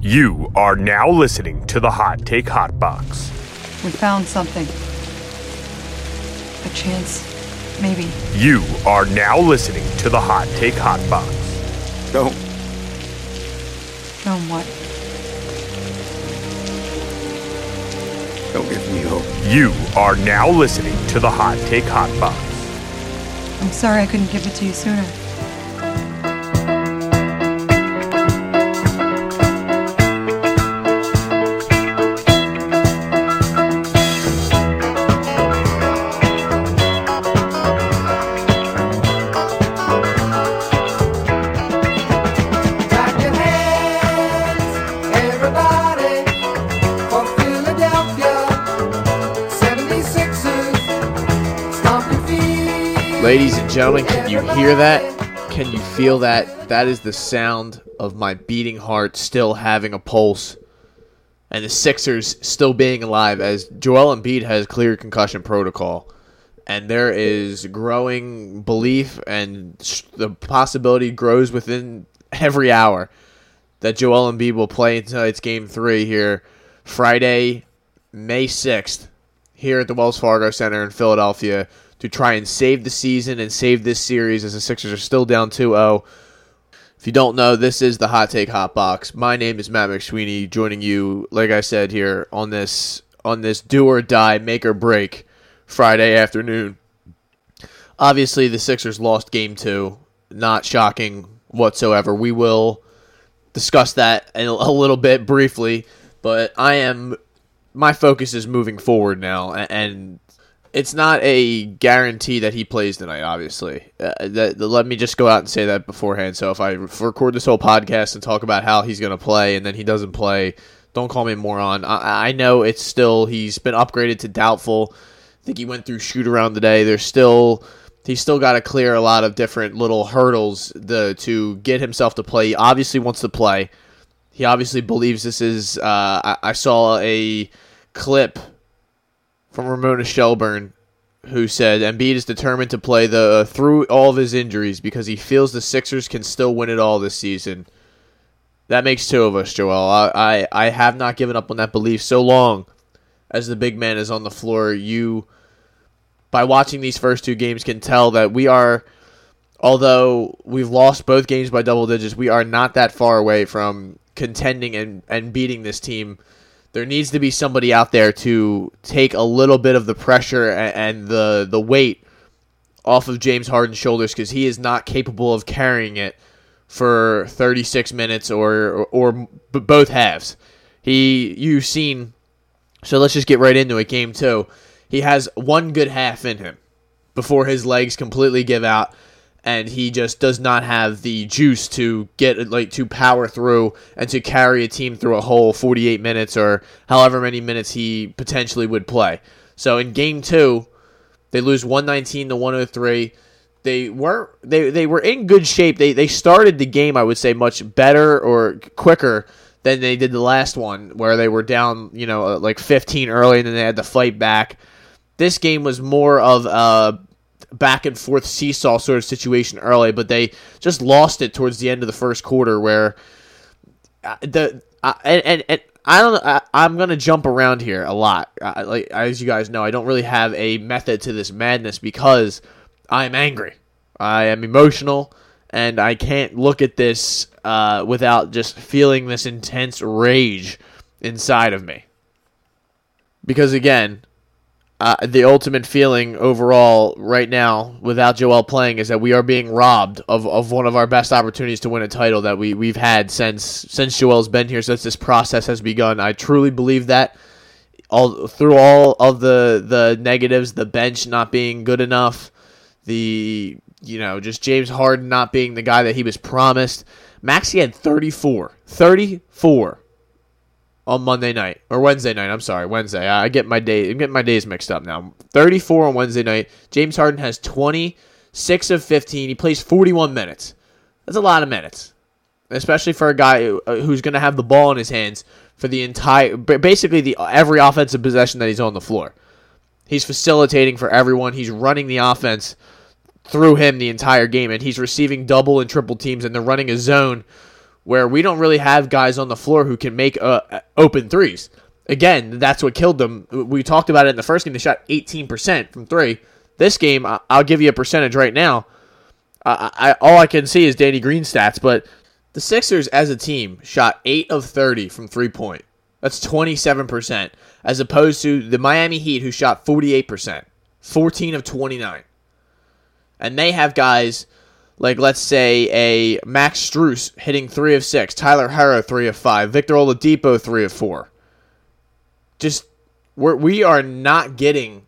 You are now listening to the Hot Take Hot Box. We found something. A chance, maybe. You are now listening to the Hot Take Hot Box. Don't. What? Don't give me hope. You are now listening to the Hot Take Hot Box. I'm sorry I couldn't give it to you sooner. Gentlemen, can you hear that? Can you feel that? That is the sound of my beating heart still having a pulse. And the Sixers still being alive as Joel Embiid has cleared concussion protocol. And there is growing belief and the possibility grows within every hour that Joel Embiid will play in tonight's game three here Friday, May 6th, here at the Wells Fargo Center in Philadelphia to try and save the season and save this series as the Sixers are still down 2 0. If you don't know, this is the Hot Take Hot Box. My name is Matt McSweeney, joining you, like I said here, on this on this do or die, make or break Friday afternoon. Obviously, the Sixers lost game two. Not shocking whatsoever. We will discuss that a little bit briefly, but I am my focus is moving forward now, and it's not a guarantee that he plays tonight. Obviously, uh, that, let me just go out and say that beforehand. So if I record this whole podcast and talk about how he's going to play, and then he doesn't play, don't call me moron. I, I know it's still he's been upgraded to doubtful. I think he went through shoot around today. There's still he's still got to clear a lot of different little hurdles the, to get himself to play. He obviously wants to play. He obviously believes this is. Uh, I, I saw a clip from Ramona Shelburne, who said Embiid is determined to play the uh, through all of his injuries because he feels the Sixers can still win it all this season. That makes two of us, Joel. I, I, I have not given up on that belief so long as the big man is on the floor. You, by watching these first two games, can tell that we are, although we've lost both games by double digits, we are not that far away from contending and, and beating this team there needs to be somebody out there to take a little bit of the pressure and, the the weight off of James Harden's shoulders because he is not capable of carrying it for 36 minutes or or, or both halves. He you've seen. So let's just get right into it. Game two, he has one good half in him before his legs completely give out and he just does not have the juice to get like to power through and to carry a team through a whole 48 minutes or however many minutes he potentially would play. So in game 2, they lose 119 to 103. They were they they were in good shape. They they started the game I would say much better or quicker than they did the last one where they were down, you know, uh, like 15 early and then they had to fight back. This game was more of a back and forth seesaw sort of situation early, but they just lost it towards the end of the first quarter where uh, the uh, and, and, and I don't. I, I'm gonna jump around here a lot. Uh, like as you guys know, I don't really have a method to this madness because I'm angry. I am emotional, and I can't look at this uh, without just feeling this intense rage inside of me. Because again, uh, the ultimate feeling overall right now without Joel playing is that we are being robbed of, of one of our best opportunities to win a title that we, we've had since since Joel's been here since this process has begun. I truly believe that all through all of the the negatives, the bench not being good enough, the you know, just James Harden not being the guy that he was promised. Maxey had 34. 34 on Monday night or Wednesday night. I'm sorry, Wednesday. I get my day. I'm getting my days mixed up now. 34 on Wednesday night. James Harden has 26 of 15. He plays 41 minutes. That's a lot of minutes, especially for a guy uh, who's going to have the ball in his hands for the entire, basically the every offensive possession that he's on the floor. He's facilitating for everyone. He's running the offense through him the entire game, and he's receiving double and triple teams, and they're running a zone where we don't really have guys on the floor who can make uh, open threes. Again, that's what killed them. We talked about it in the first game. They shot 18% from three. This game, I'll give you a percentage right now. I, I all I can see is Danny Green stats, but the Sixers as a team shot eight of 30 from three point. That's 27%, as opposed to the Miami Heat who shot 48%, 14 of 29. And they have guys like let's say a Max Strus hitting three of six, Tyler Herro three of five, Victor Oladipo three of four. Just we're, we are not getting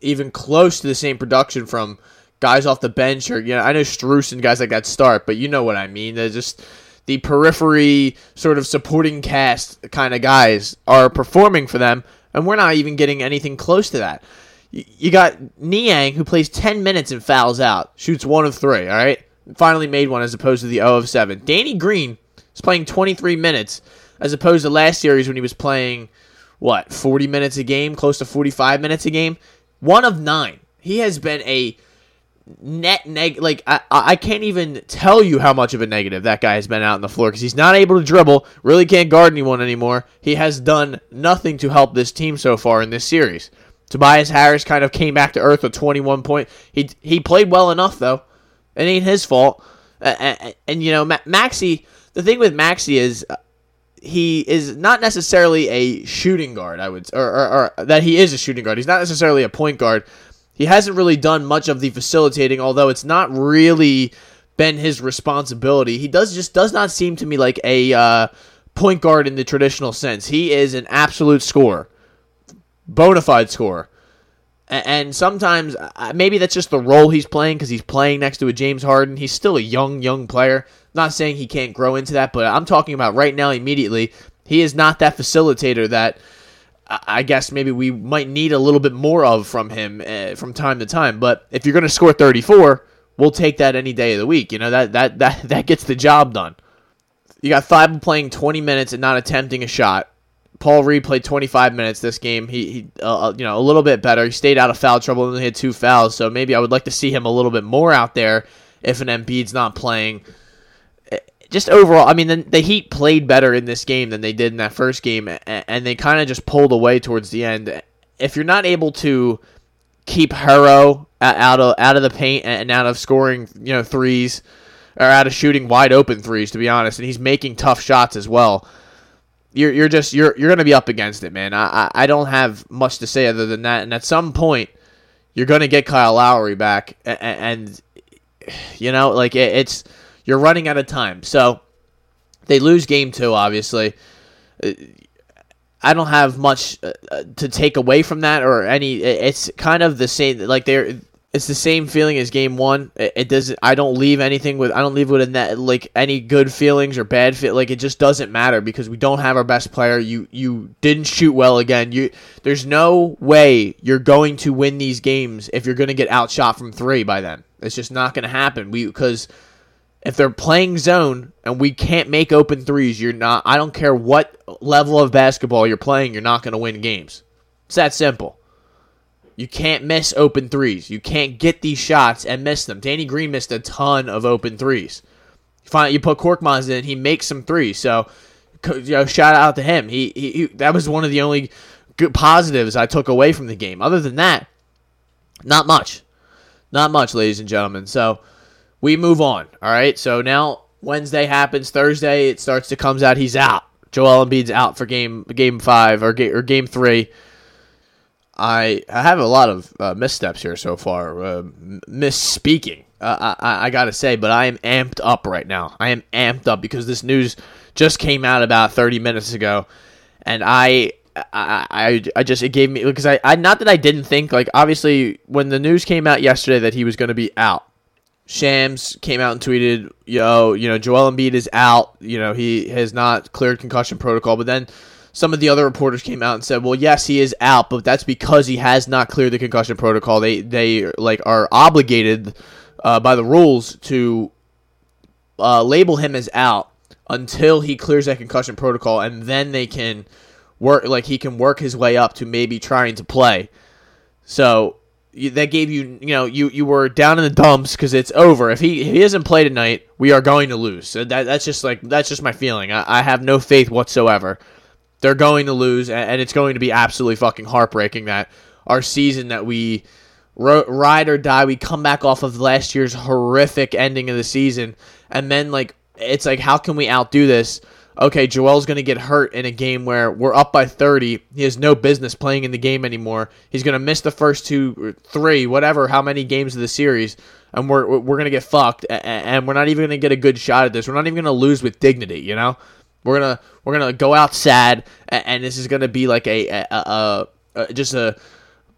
even close to the same production from guys off the bench or you know I know Strus and guys like that start, but you know what I mean. They're just the periphery sort of supporting cast kind of guys are performing for them, and we're not even getting anything close to that. You got Niang who plays 10 minutes and fouls out, shoots one of three. All right, finally made one as opposed to the 0 of seven. Danny Green is playing 23 minutes as opposed to last series when he was playing what 40 minutes a game, close to 45 minutes a game. One of nine. He has been a net neg like I, I can't even tell you how much of a negative that guy has been out on the floor because he's not able to dribble really can't guard anyone anymore he has done nothing to help this team so far in this series tobias harris kind of came back to earth with 21 point he he played well enough though it ain't his fault and, and, you know Ma- maxey the thing with maxey is uh, he is not necessarily a shooting guard i would or, or, or that he is a shooting guard he's not necessarily a point guard he hasn't really done much of the facilitating, although it's not really been his responsibility. He does just does not seem to me like a uh, point guard in the traditional sense. He is an absolute scorer, bona fide scorer. And sometimes uh, maybe that's just the role he's playing because he's playing next to a James Harden. He's still a young, young player. Not saying he can't grow into that, but I'm talking about right now, immediately. He is not that facilitator that I I guess maybe we might need a little bit more of from him uh, from time to time. But if you're going to score 34, we'll take that any day of the week. You know that that that that gets the job done. You got Thybulle playing 20 minutes and not attempting a shot. Paul Reed played 25 minutes this game. He, he uh, you know, a little bit better. He stayed out of foul trouble and only had two fouls. So maybe I would like to see him a little bit more out there if an Embiid's not playing just overall, I mean, the, the Heat played better in this game than they did in that first game, a- and they kind of just pulled away towards the end. If you're not able to keep Herro out of out of the paint and out of scoring, you know, threes or out of shooting wide open threes, to be honest, and he's making tough shots as well. You're, you're just you're you're gonna be up against it, man. I, I don't have much to say other than that. And at some point, you're gonna get Kyle Lowry back, a- a- and you know, like it, it's you're running out of time. So they lose game two, obviously. I don't have much uh, to take away from that, or any. It's kind of the same. Like they're, it's the same feeling as game one. It, it doesn't. I don't leave anything with. I don't leave with a like any good feelings or bad feel. Like it just doesn't matter because we don't have our best player. You you didn't shoot well again. You there's no way you're going to win these games if you're going to get outshot from three by them. It's just not going to happen. We because if they're playing zone and we can't make open threes, you're not. I don't care what level of basketball you're playing, you're not going to win games. It's that simple. You can't miss open threes. You can't get these shots and miss them. Danny Green missed a ton of open threes. You find you put Korkmaz in, he makes some threes. So, you know, shout out to him. He, he, he that was one of the only good positives I took away from the game. Other than that, not much, not much, ladies and gentlemen. So we move on. All right. So now Wednesday happens. Thursday it starts to comes out. He's out. Joel Embiid's out for game game five or ga- or game three. I I have a lot of uh, missteps here so far, uh, misspeaking. Uh, I I gotta say, but I am amped up right now. I am amped up because this news just came out about 30 minutes ago, and I. I, I, I just it gave me because I, I not that I didn't think like obviously when the news came out yesterday that he was going to be out Shams came out and tweeted, "Yo, you know, Joel Embiid is out. You know, he has not cleared concussion protocol." But then some of the other reporters came out and said, "Well, yes, he is out, but that's because he has not cleared the concussion protocol. They they like are obligated uh, by the rules to uh, label him as out until he clears that concussion protocol, and then they can work like he can work his way up to maybe trying to play." So that gave you you know you you were down in the dumps because it's over. If he if he doesn't play tonight, we are going to lose. So that that's just like that's just my feeling. I, I have no faith whatsoever. They're going to lose, and, it's going to be absolutely fucking heartbreaking that our season that we ride or die. We come back off of last year's horrific ending of the season, and then like it's like how can we outdo this? Okay, Joel's going to get hurt in a game where we're up by 30. He has no business playing in the game anymore. He's going to miss the first two, three, whatever, how many games of the series, and we're we're going to get fucked. And we're not even going to get a good shot at this. We're not even going to lose with dignity. You know, we're gonna we're gonna go out sad, a- and this is to be like a, a, a, a just a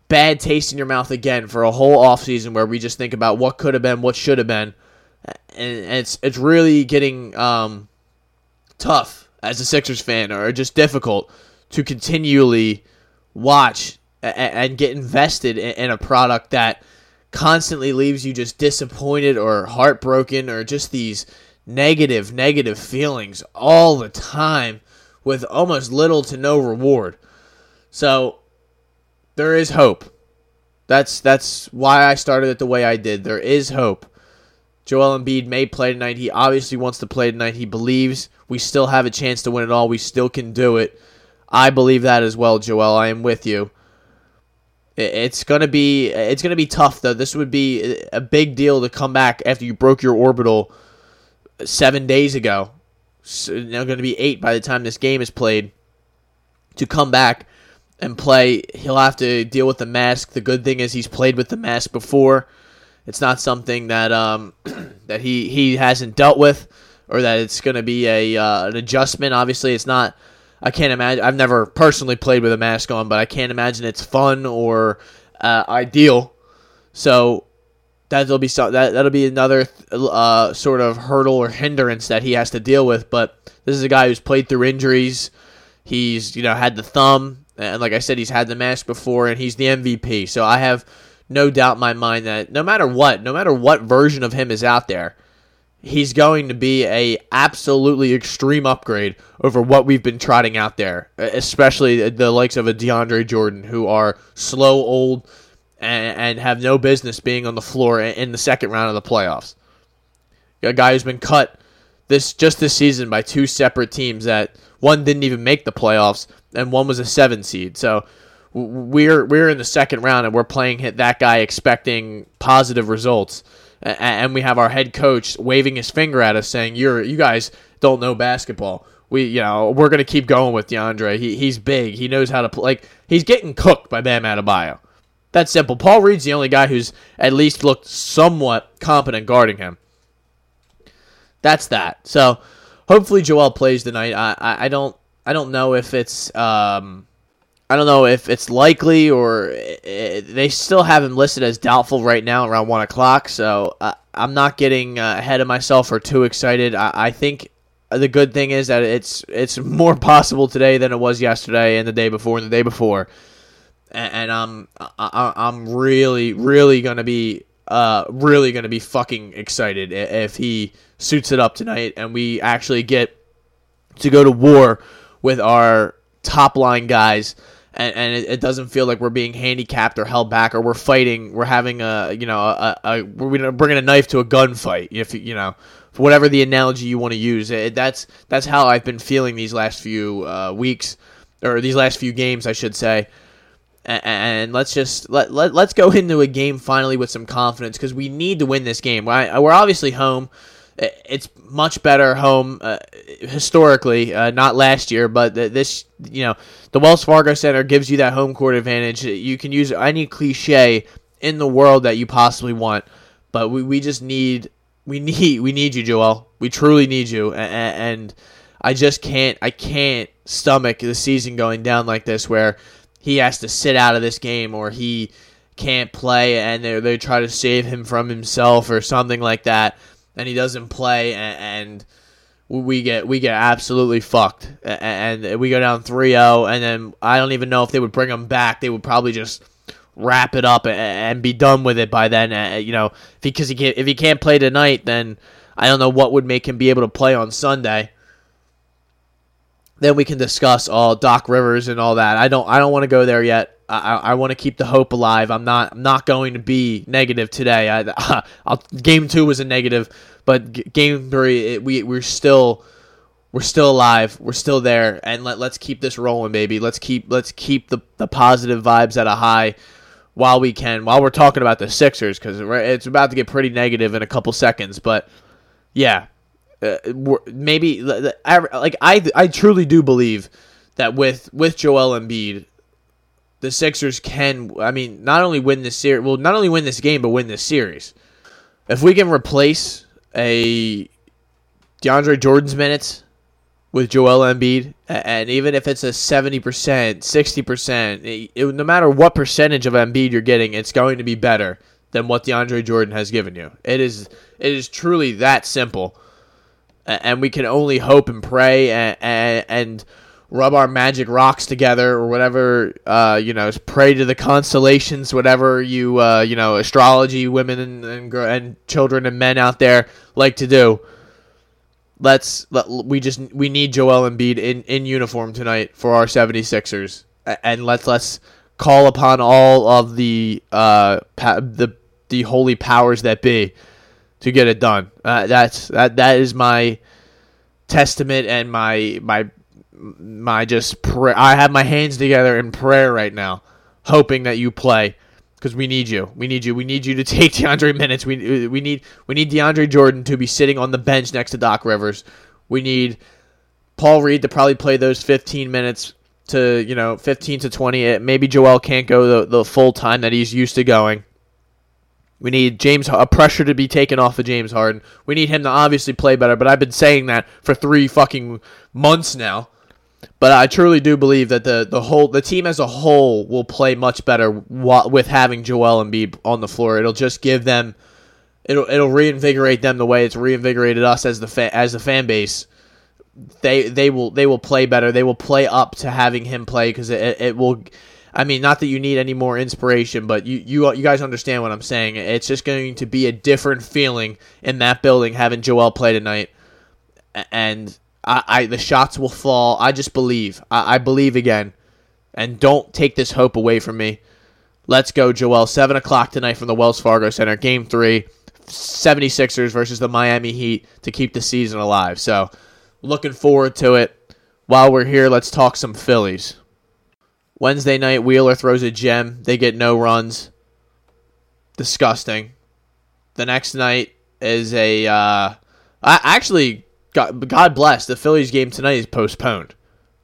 bad taste in your mouth again for a whole offseason where we just think about what could have been, what should have been, and it's it's really getting um, tough as a Sixers fan, or just difficult to continually watch a- a- and get invested in, in a product that constantly leaves you just disappointed or heartbroken or just these negative negative feelings all the time with almost little to no reward. So there is hope. That's that's why I started it the way I did. There is hope. Joel Embiid may play tonight. He obviously wants to play tonight. He believes we still have a chance to win it all. We still can do it. I believe that as well, Joel. I am with you. It's gonna be it's gonna be tough though. This would be a big deal to come back after you broke your orbital seven days ago. So now going to be eight by the time this game is played. To come back and play, he'll have to deal with the mask. The good thing is he's played with the mask before. It's not something that um, that he he hasn't dealt with, or that it's going to be a uh, an adjustment. Obviously, it's not. I can't imagine. I've never personally played with a mask on, but I can't imagine it's fun or uh, ideal. So that'll be so, that that'll be another uh, sort of hurdle or hindrance that he has to deal with. But this is a guy who's played through injuries. He's you know had the thumb, and like I said, he's had the mask before, and he's the MVP. So I have no doubt in my mind that no matter what, no matter what version of him is out there, he's going to be a absolutely extreme upgrade over what we've been trotting out there, especially the likes of a DeAndre Jordan, who are slow, old, and, and have no business being on the floor in the second round of the playoffs. A guy who's been cut this just this season by two separate teams that one didn't even make the playoffs and one was a seven seed. So we're we're in the second round and we're playing hit that guy expecting positive results, and we have our head coach waving his finger at us saying you're you guys don't know basketball. We you know we're gonna keep going with DeAndre. He he's big. He knows how to play. Like he's getting cooked by Bam Adebayo. That's simple. Paul Reed's the only guy who's at least looked somewhat competent guarding him. That's that. So hopefully Joel plays tonight. I, I, I don't I don't know if it's um I don't know if it's likely or uh, they still have him listed as doubtful right now around one o'clock. So uh, I'm not getting uh, ahead of myself or too excited. I, I think the good thing is that it's it's more possible today than it was yesterday and the day before and the day before. And, and I'm I, I'm really really gonna be uh really gonna be fucking excited if he suits it up tonight and we actually get to go to war with our top line guys. And, and it, it doesn't feel like we're being handicapped or held back or we're fighting. We're having a you know a, a we're bringing a knife to a gunfight if you know whatever the analogy you want to use. It, that's that's how I've been feeling these last few uh, weeks or these last few games I should say and, let's just let, let let's go into a game finally with some confidence because we need to win this game. We're obviously home. It's much better home uh, historically, uh, not last year, but this you know the Wells Fargo Center gives you that home court advantage. You can use any cliche in the world that you possibly want, but we, we just need we need we need you, Joel. We truly need you, and I just can't I can't stomach the season going down like this where he has to sit out of this game or he can't play and they they try to save him from himself or something like that and he doesn't play and, and we get we get absolutely fucked. And, we go down 3-0 and then I don't even know if they would bring him back. They would probably just wrap it up and, be done with it by then you know. Because he can't if he can't play tonight then I don't know what would make him be able to play on Sunday then we can discuss all Doc Rivers and all that. I don't I don't want to go there yet. I, I want to keep the hope alive. I'm not I'm not going to be negative today. I, I'll, game two was a negative, but g- game three it, we we're still we're still alive. We're still there, and let let's keep this rolling, baby. Let's keep let's keep the the positive vibes at a high while we can. While we're talking about the Sixers, because it's about to get pretty negative in a couple seconds. But yeah, uh, maybe like I I truly do believe that with with Joel Embiid, the Sixers can. I mean, not only win this series, well, not only win this game, but win this series. If we can replace a DeAndre Jordan's minutes with Joel Embiid, and even if it's a seventy percent, sixty percent, no matter what percentage of Embiid you're getting, it's going to be better than what DeAndre Jordan has given you. It is it is truly that simple, and we can only hope and pray and and, and rub our magic rocks together or whatever uh, you know pray to the constellations whatever you uh, you know astrology women and and, and children and men out there like to do. Let's let, we just we need Joel Embiid in in uniform tonight for our 76ers and let's let's call upon all of the uh pa- the the holy powers that be to get it done. Uh, that's that that is my testament and my my my just pray- I have my hands together in prayer right now, hoping that you play because we need you. We need you. We need you to take DeAndre minutes. We we need we need DeAndre Jordan to be sitting on the bench next to Doc Rivers. We need Paul Reed to probably play those 15 minutes to you know 15 to 20. Eh, Maybe Joel can't go the, the full time that he's used to going. We need James a pressure to be taken off of James Harden. We need him to obviously play better, but I've been saying that for three fucking months now. But I truly do believe that the the whole the team as a whole will play much better with having Joel Embiid on the floor. It'll just give them it'll it'll reinvigorate them the way it's reinvigorated us as the fa- as the fan base. They they will they will play better. They will play up to having him play because it, it will. I mean, not that you need any more inspiration, but you, you you guys understand what I'm saying. It's just going to be a different feeling in that building having Joel play tonight and I, I the shots will fall. I just believe. I, I believe again, and don't take this hope away from me. Let's go, Joel. Seven o'clock tonight from the Wells Fargo Center. Game three. 76ers versus the Miami Heat to keep the season alive. So, looking forward to it. While we're here, let's talk some Phillies. Wednesday night, Wheeler throws a gem. They get no runs. Disgusting. The next night is a. Uh, I actually God, God bless the Phillies game tonight is postponed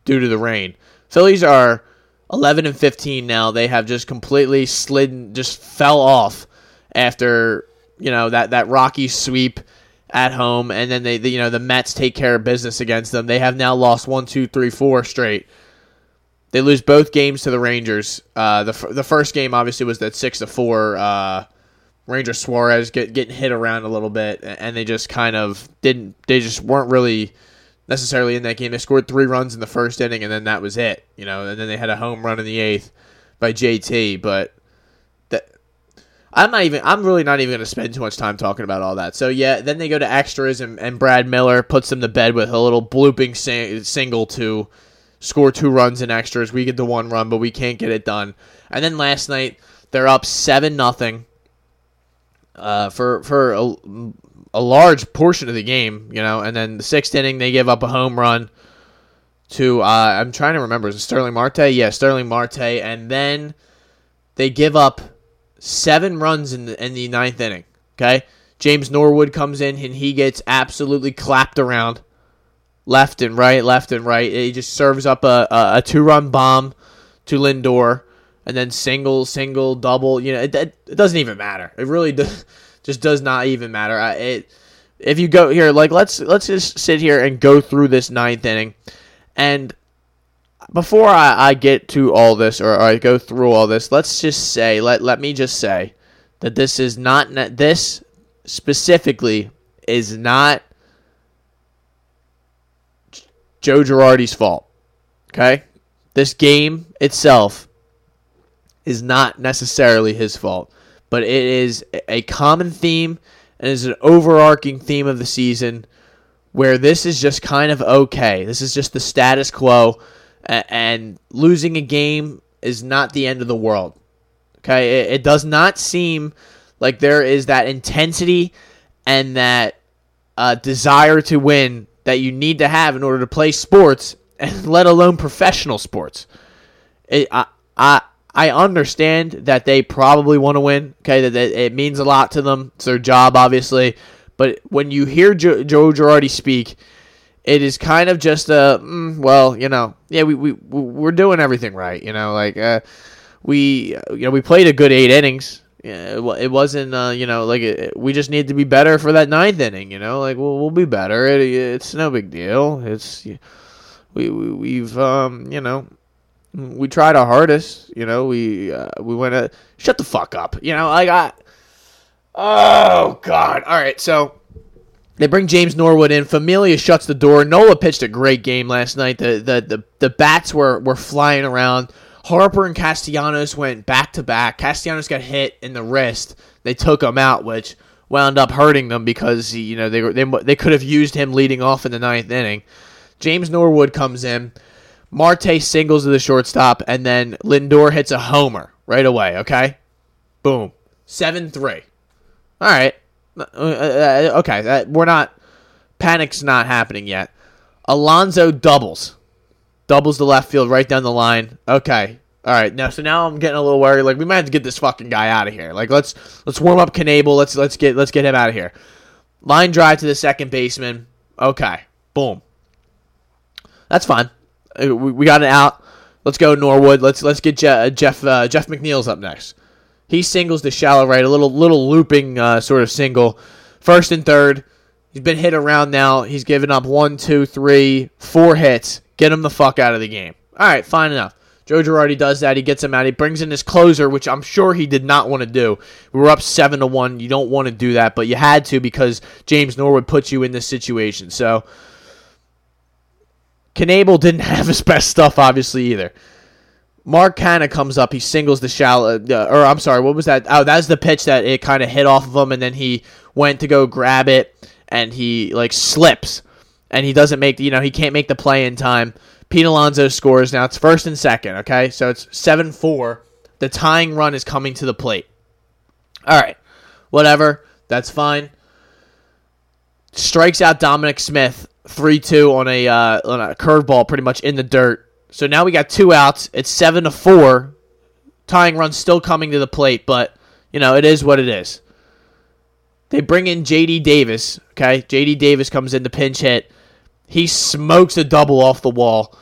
due to the rain. Phillies are 11 and 15 now. They have just completely slid, just fell off after you know that that rocky sweep at home, and then they, the, you know the Mets take care of business against them. They have now lost one, two, three, four straight. They lose both games to the Rangers. Uh, the f- the first game obviously was that six to four. Uh, Ranger Suarez get getting hit around a little bit, and they just kind of didn't. They just weren't really necessarily in that game. They scored three runs in the first inning, and then that was it. You know, and then they had a home run in the eighth by JT. But that I'm not even. I'm really not even going to spend too much time talking about all that. So yeah, then they go to extras, and, and Brad Miller puts them to bed with a little blooping sing, single to score two runs in extras. We get the one run, but we can't get it done. And then last night they're up seven nothing uh, for for a, a large portion of the game, you know. And then the sixth inning, they give up a home run to uh, I'm trying to remember is it Starling Marte? Yeah, Starling Marte, and then they give up seven runs in the in the ninth inning. Okay, James Norwood comes in and he gets absolutely clapped around, left and right, left and right. He just serves up a a, a two run bomb to Lindor and then single, single, double. You know, it, it, it doesn't even matter. It really does, just does not even matter. I, it if you go here, like let's let's just sit here and go through this ninth inning, and before I, I get to all this or, or I go through all this, let's just say let let me just say that this is not this specifically is not Joe Girardi's fault. Okay, this game itself is not necessarily his fault, but it is a common theme and is an overarching theme of the season where this is just kind of okay. This is just the status quo, and losing a game is not the end of the world. Okay, it, does not seem like there is that intensity and that uh, desire to win that you need to have in order to play sports, and let alone professional sports. It, I, I, I understand that they probably want to win. Okay, that, that it means a lot to them. It's their job, obviously. But when you hear Joe, Joe Girardi speak, it is kind of just a mm, well, you know, yeah, we we we're doing everything right. You know, like uh, we you know we played a good eight innings. Yeah, it, it wasn't uh, you know like it, we just need to be better for that ninth inning. You know, like we'll we'll be better. It, it's no big deal. It's we, we we've um you know we tried our hardest. You know we uh, we went to shut the fuck up. You know I oh god. All right, so. They bring James Norwood in. Familia shuts the door. Nola pitched a great game last night. The the the, the bats were, were flying around. Harper and Castellanos went back to back. Castellanos got hit in the wrist. They took him out, which wound up hurting them because you know they were they they could have used him leading off in the ninth inning. James Norwood comes in. Marte singles to the shortstop, and then Lindor hits a homer right away. Okay, boom, seven three. All right. Uh, uh, okay, that, we're not. Panic's not happening yet. Alonso doubles, doubles the left field right down the line. Okay, all right. Now, so now I'm getting a little worried. Like we might have to get this fucking guy out of here. Like let's let's warm up Knebel. Let's let's get let's get him out of here. Line drive to the second baseman. Okay, boom. That's fine. Uh, We, we got it out. Let's go Norwood. Let's let's get Je- uh, Jeff uh, Jeff McNeil's up next. He singles to shallow right, a little little looping uh, sort of single. First and third. He's been hit around now. He's given up one, two, three, four hits. Get him the fuck out of the game. All right, fine enough. Joe Girardi does that. He gets him out. He brings in his closer, which I'm sure he did not want to do. We were up seven to one. You don't want to do that, but you had to because James Norwood put you in this situation. So Knebel didn't have his best stuff, obviously either. Mark Canha comes up. He singles the shallow, uh, or I'm sorry, what was that? Oh, that's the pitch that it kind of hit off of him, and then he went to go grab it, and he like slips, and he doesn't make, you know, he can't make the play in time. Pete Alonso scores. Now it's first and second. Okay, so it's seven four. The tying run is coming to the plate. All right, whatever. That's fine. Strikes out Dominic Smith three two on a uh, on a curveball, pretty much in the dirt. So now we got two outs. It's seven to four. Tying run still coming to the plate, but you know it is what it is. They bring in J.D. Davis. Okay, J.D. Davis comes in to pinch hit. He smokes a double off the wall,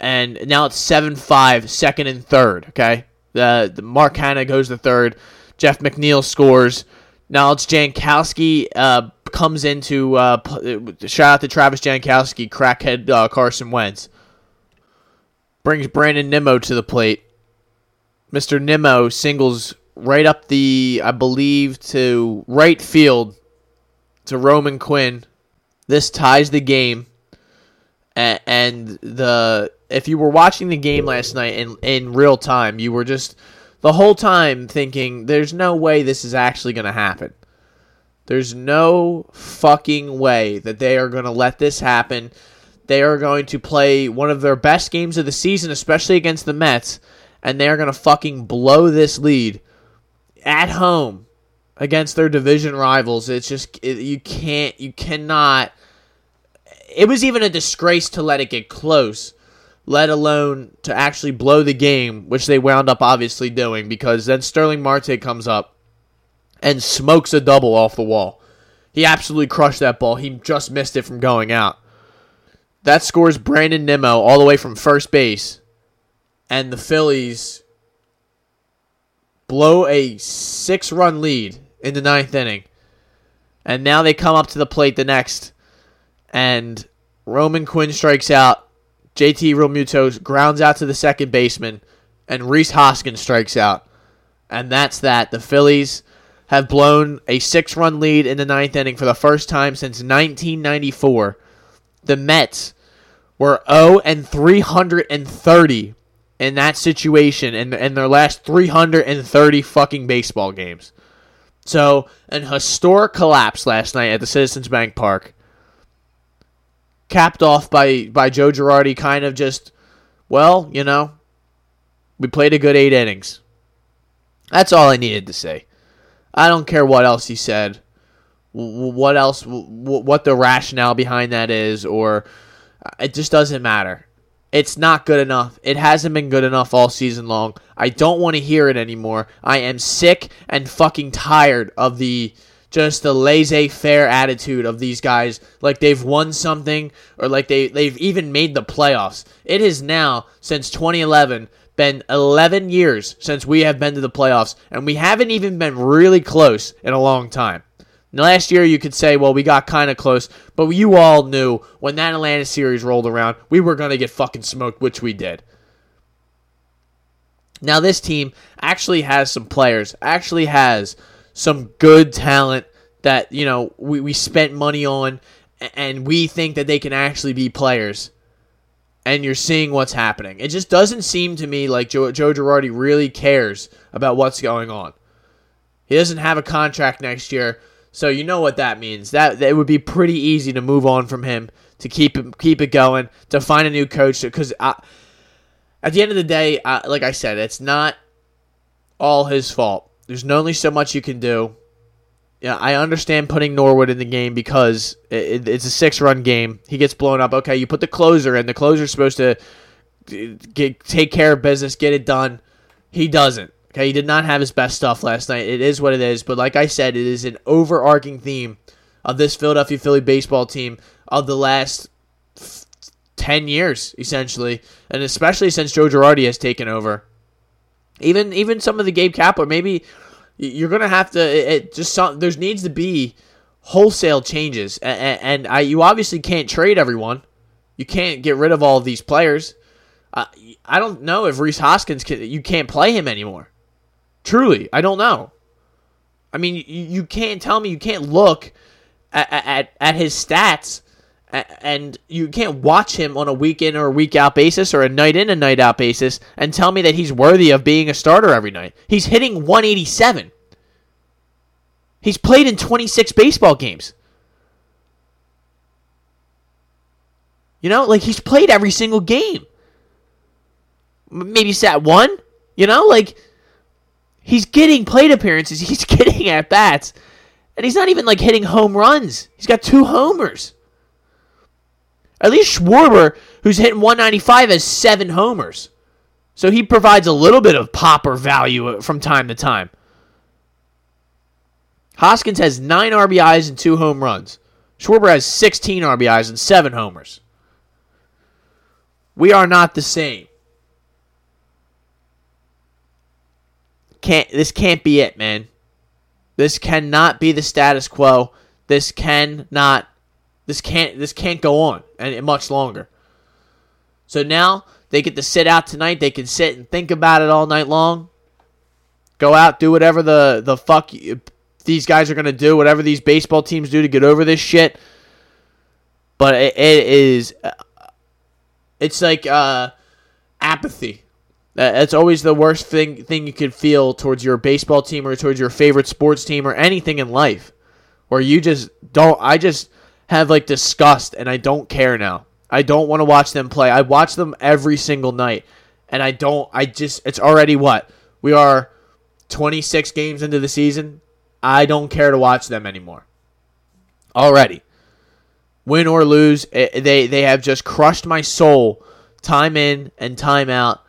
and now it's seven five, second and third. Okay, the, the Mark Canha goes to third. Jeff McNeil scores. Now it's Jankowski uh, comes into uh, shout out to Travis Jankowski, crackhead uh, Carson Wentz brings Brandon Nimmo to the plate. Mr. Nimmo singles right up the, I believe, to right field to Roman Quinn. This ties the game. And the if you were watching the game last night in in real time, you were just the whole time thinking, "There's no way this is actually going to happen." There's no fucking way that they are going to let this happen. They are going to play one of their best games of the season, especially against the Mets, and they are going to fucking blow this lead at home against their division rivals. It's just it, you can't, you cannot. It was even a disgrace to let it get close, let alone to actually blow the game, which they wound up obviously doing because then Starling Marte comes up and smokes a double off the wall. He absolutely crushed that ball. He just missed it from going out. That scores Brandon Nimmo all the way from first base. And the Phillies blow a six run lead in the ninth inning. And now they come up to the plate the next. And Roman Quinn strikes out. JT Realmuto grounds out to the second baseman. And Rhys Hoskins strikes out. And that's that. The Phillies have blown a six run lead in the ninth inning for the first time since 1994. The Mets were 0 and 330 in that situation in, in their last 330 fucking baseball games. So, an historic collapse last night at the Citizens Bank Park, capped off by, by Joe Girardi kind of just, well, you know, We played a good eight innings. That's all I needed to say. I don't care what else he said, what else, what the rationale behind that is, or uh, it just doesn't matter. It's not good enough. It hasn't been good enough all season long. I don't want to hear it anymore. I am sick and fucking tired of the just the laissez-faire attitude of these guys like they've won something or like they they've even made the playoffs. It is now since 2011 been 11 years since we have been to the playoffs and we haven't even been really close in a long time. Last year, you could say, well, we got kind of close, but you all knew when that Atlanta series rolled around, we were going to get fucking smoked, which we did. Now, this team actually has some players, actually has some good talent that, you know, we, we spent money on, and we think that they can actually be players. And you're seeing what's happening. It just doesn't seem to me like Joe, Joe Girardi really cares about what's going on. He doesn't have a contract next year. So you know what that means. That it would be pretty easy to move on from him, to keep him, keep it going, to find a new coach. Because at the end of the day, uh, like I said, it's not all his fault. There's only so much you can do. Yeah, I understand putting Norwood in the game because it, it's a six-run game. He gets blown up. Okay, you put the closer in. The closer's supposed to uh, get, take care of business, get it done. He doesn't. Okay, he did not have his best stuff last night. It is what it is. But like I said, it is an overarching theme of this Philadelphia Philly baseball team of the last 10 years, essentially. And especially since Joe Girardi has taken over. Even even some of the Gabe Kapler, maybe you're to have to, it, it just some, there needs to be wholesale changes. And, and I, you obviously can't trade everyone. You can't get rid of all of these players. Uh, I don't know if Rhys Hoskins can, you can't play him anymore. Truly, I don't know. I mean, you, you can't tell me you can't look at, at, at his stats and you can't watch him on a week in or a week out basis or a night in a night out basis and tell me that he's worthy of being a starter every night. He's hitting 187. He's played in 26 baseball games. You know, like he's played every single game. Maybe sat one, you know, like he's getting plate appearances, he's getting at bats, and he's not even like hitting home runs. He's got two homers. At least Schwarber, who's hitting 195, has seven homers. So he provides a little bit of popper value uh, from time to time. Hoskins has nine RBIs and two home runs. Schwarber has 16 RBIs and seven homers. We are not the same. Can't this can't be it, man. This cannot be the status quo. This cannot this can't this can't go on and much longer. So now they get to sit out tonight. They can sit and think about it all night long. Go out, do whatever the the fuck you, these guys are gonna do, whatever these baseball teams do to get over this shit. But it, it is, it's like uh, apathy. That's always the worst thing thing you could feel towards your baseball team or towards your favorite sports team or anything in life, where you just don't. I just have like disgust and I don't care now. I don't want to watch them play. I watch them every single night and I don't I just it's already what? We are 26 games into the season. I don't care to watch them anymore. Already. Win or lose, eh, they they have just crushed my soul time in and time out.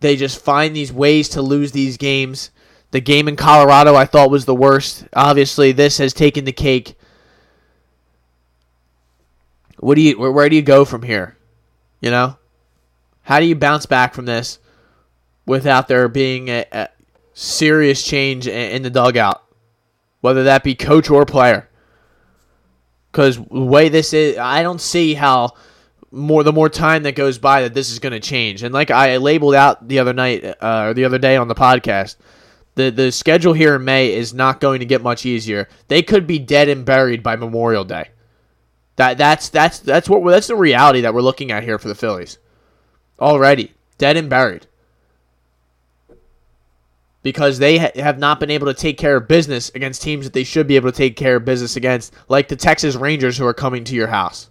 They just find these ways to lose these games. The game in Colorado I thought was the worst. Obviously, this has taken the cake. What do you where, where do you go from here? You know? How do you bounce back from this without there being a, a serious change in, in the dugout? Whether that be coach or player. Cuz the way this is I don't see how more the more time that goes by that this is going to change. And like I labeled out the other night uh, or the other day on the podcast, the the schedule here in May is not going to get much easier. They could be dead and buried by Memorial Day. That that's that's that's what that's the reality that we're looking at here for the Phillies. Already dead and buried because they ha- have not been able to take care of business against teams that they should be able to take care of business against, like the Texas Rangers who are coming to your house,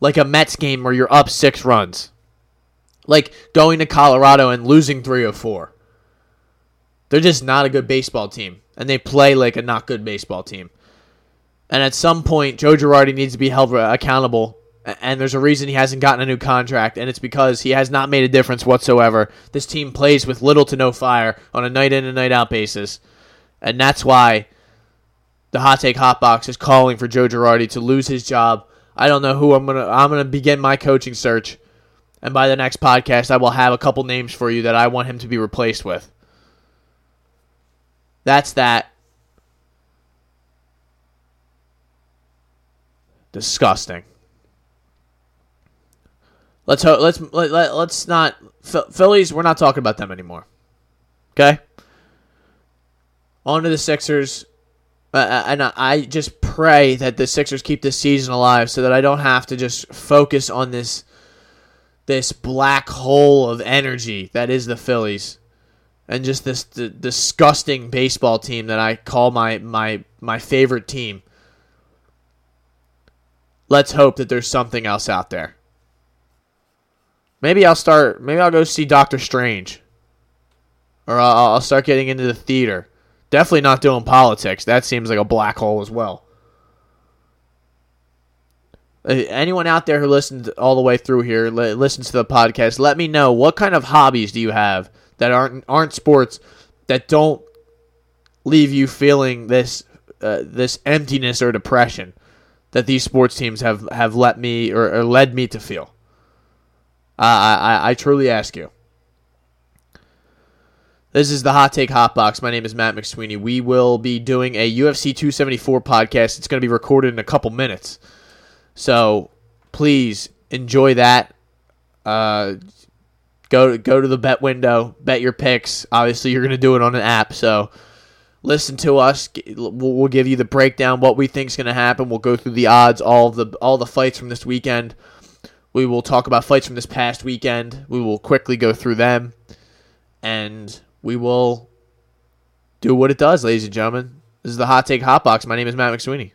like a Mets game where you're up six runs. like going to Colorado and losing three or four. They're just not a good baseball team, and they play like a not good baseball team. And at some point, Joe Girardi needs to be held accountable. And there's a reason he hasn't gotten a new contract, and it's because he has not made a difference whatsoever. This team plays with little to no fire on a night in and night out basis, and that's why the hot take hot box is calling for Joe Girardi to lose his job. I don't know who I'm gonna. I'm gonna begin my coaching search, and by the next podcast, I will have a couple names for you that I want him to be replaced with. That's that. Disgusting. Let's ho- let's let, let, let's not Phil- Phillies. We're not talking about them anymore. Okay. On to the Sixers. Uh, and I- I just pray that the Sixers keep this season alive, so that I don't have to just focus on this this black hole of energy that is the Phillies, and just this d- disgusting baseball team that I call my my my favorite team. Let's hope that there's something else out there. Maybe I'll start. Maybe I'll go see Doctor Strange, or I'll, I'll start getting into the theater. Definitely not doing politics. That seems like a black hole as well. Uh, Anyone out there who listened all the way through here, li- listens to the podcast, let me know what kind of hobbies do you have that aren't aren't sports that don't leave you feeling this uh, this emptiness or depression that these sports teams have have let me or, or led me to feel. Uh, I, I truly ask you. This is the Hot Take Hot Box. My name is Matt McSweeney. We will be doing a UFC 274 podcast. It's going to be recorded in a couple minutes. So please enjoy that. Uh, go go to the bet window, bet your picks. Obviously, you're going to do it on an app. So listen to us. We'll, give you the breakdown, what we think is going to happen. We'll go through the odds, all the all the fights from this weekend. We will talk about fights from this past weekend. We will quickly go through them, and we will do what it does, ladies and gentlemen. This is the Hot Take Hot Box. My name is Matt McSweeney.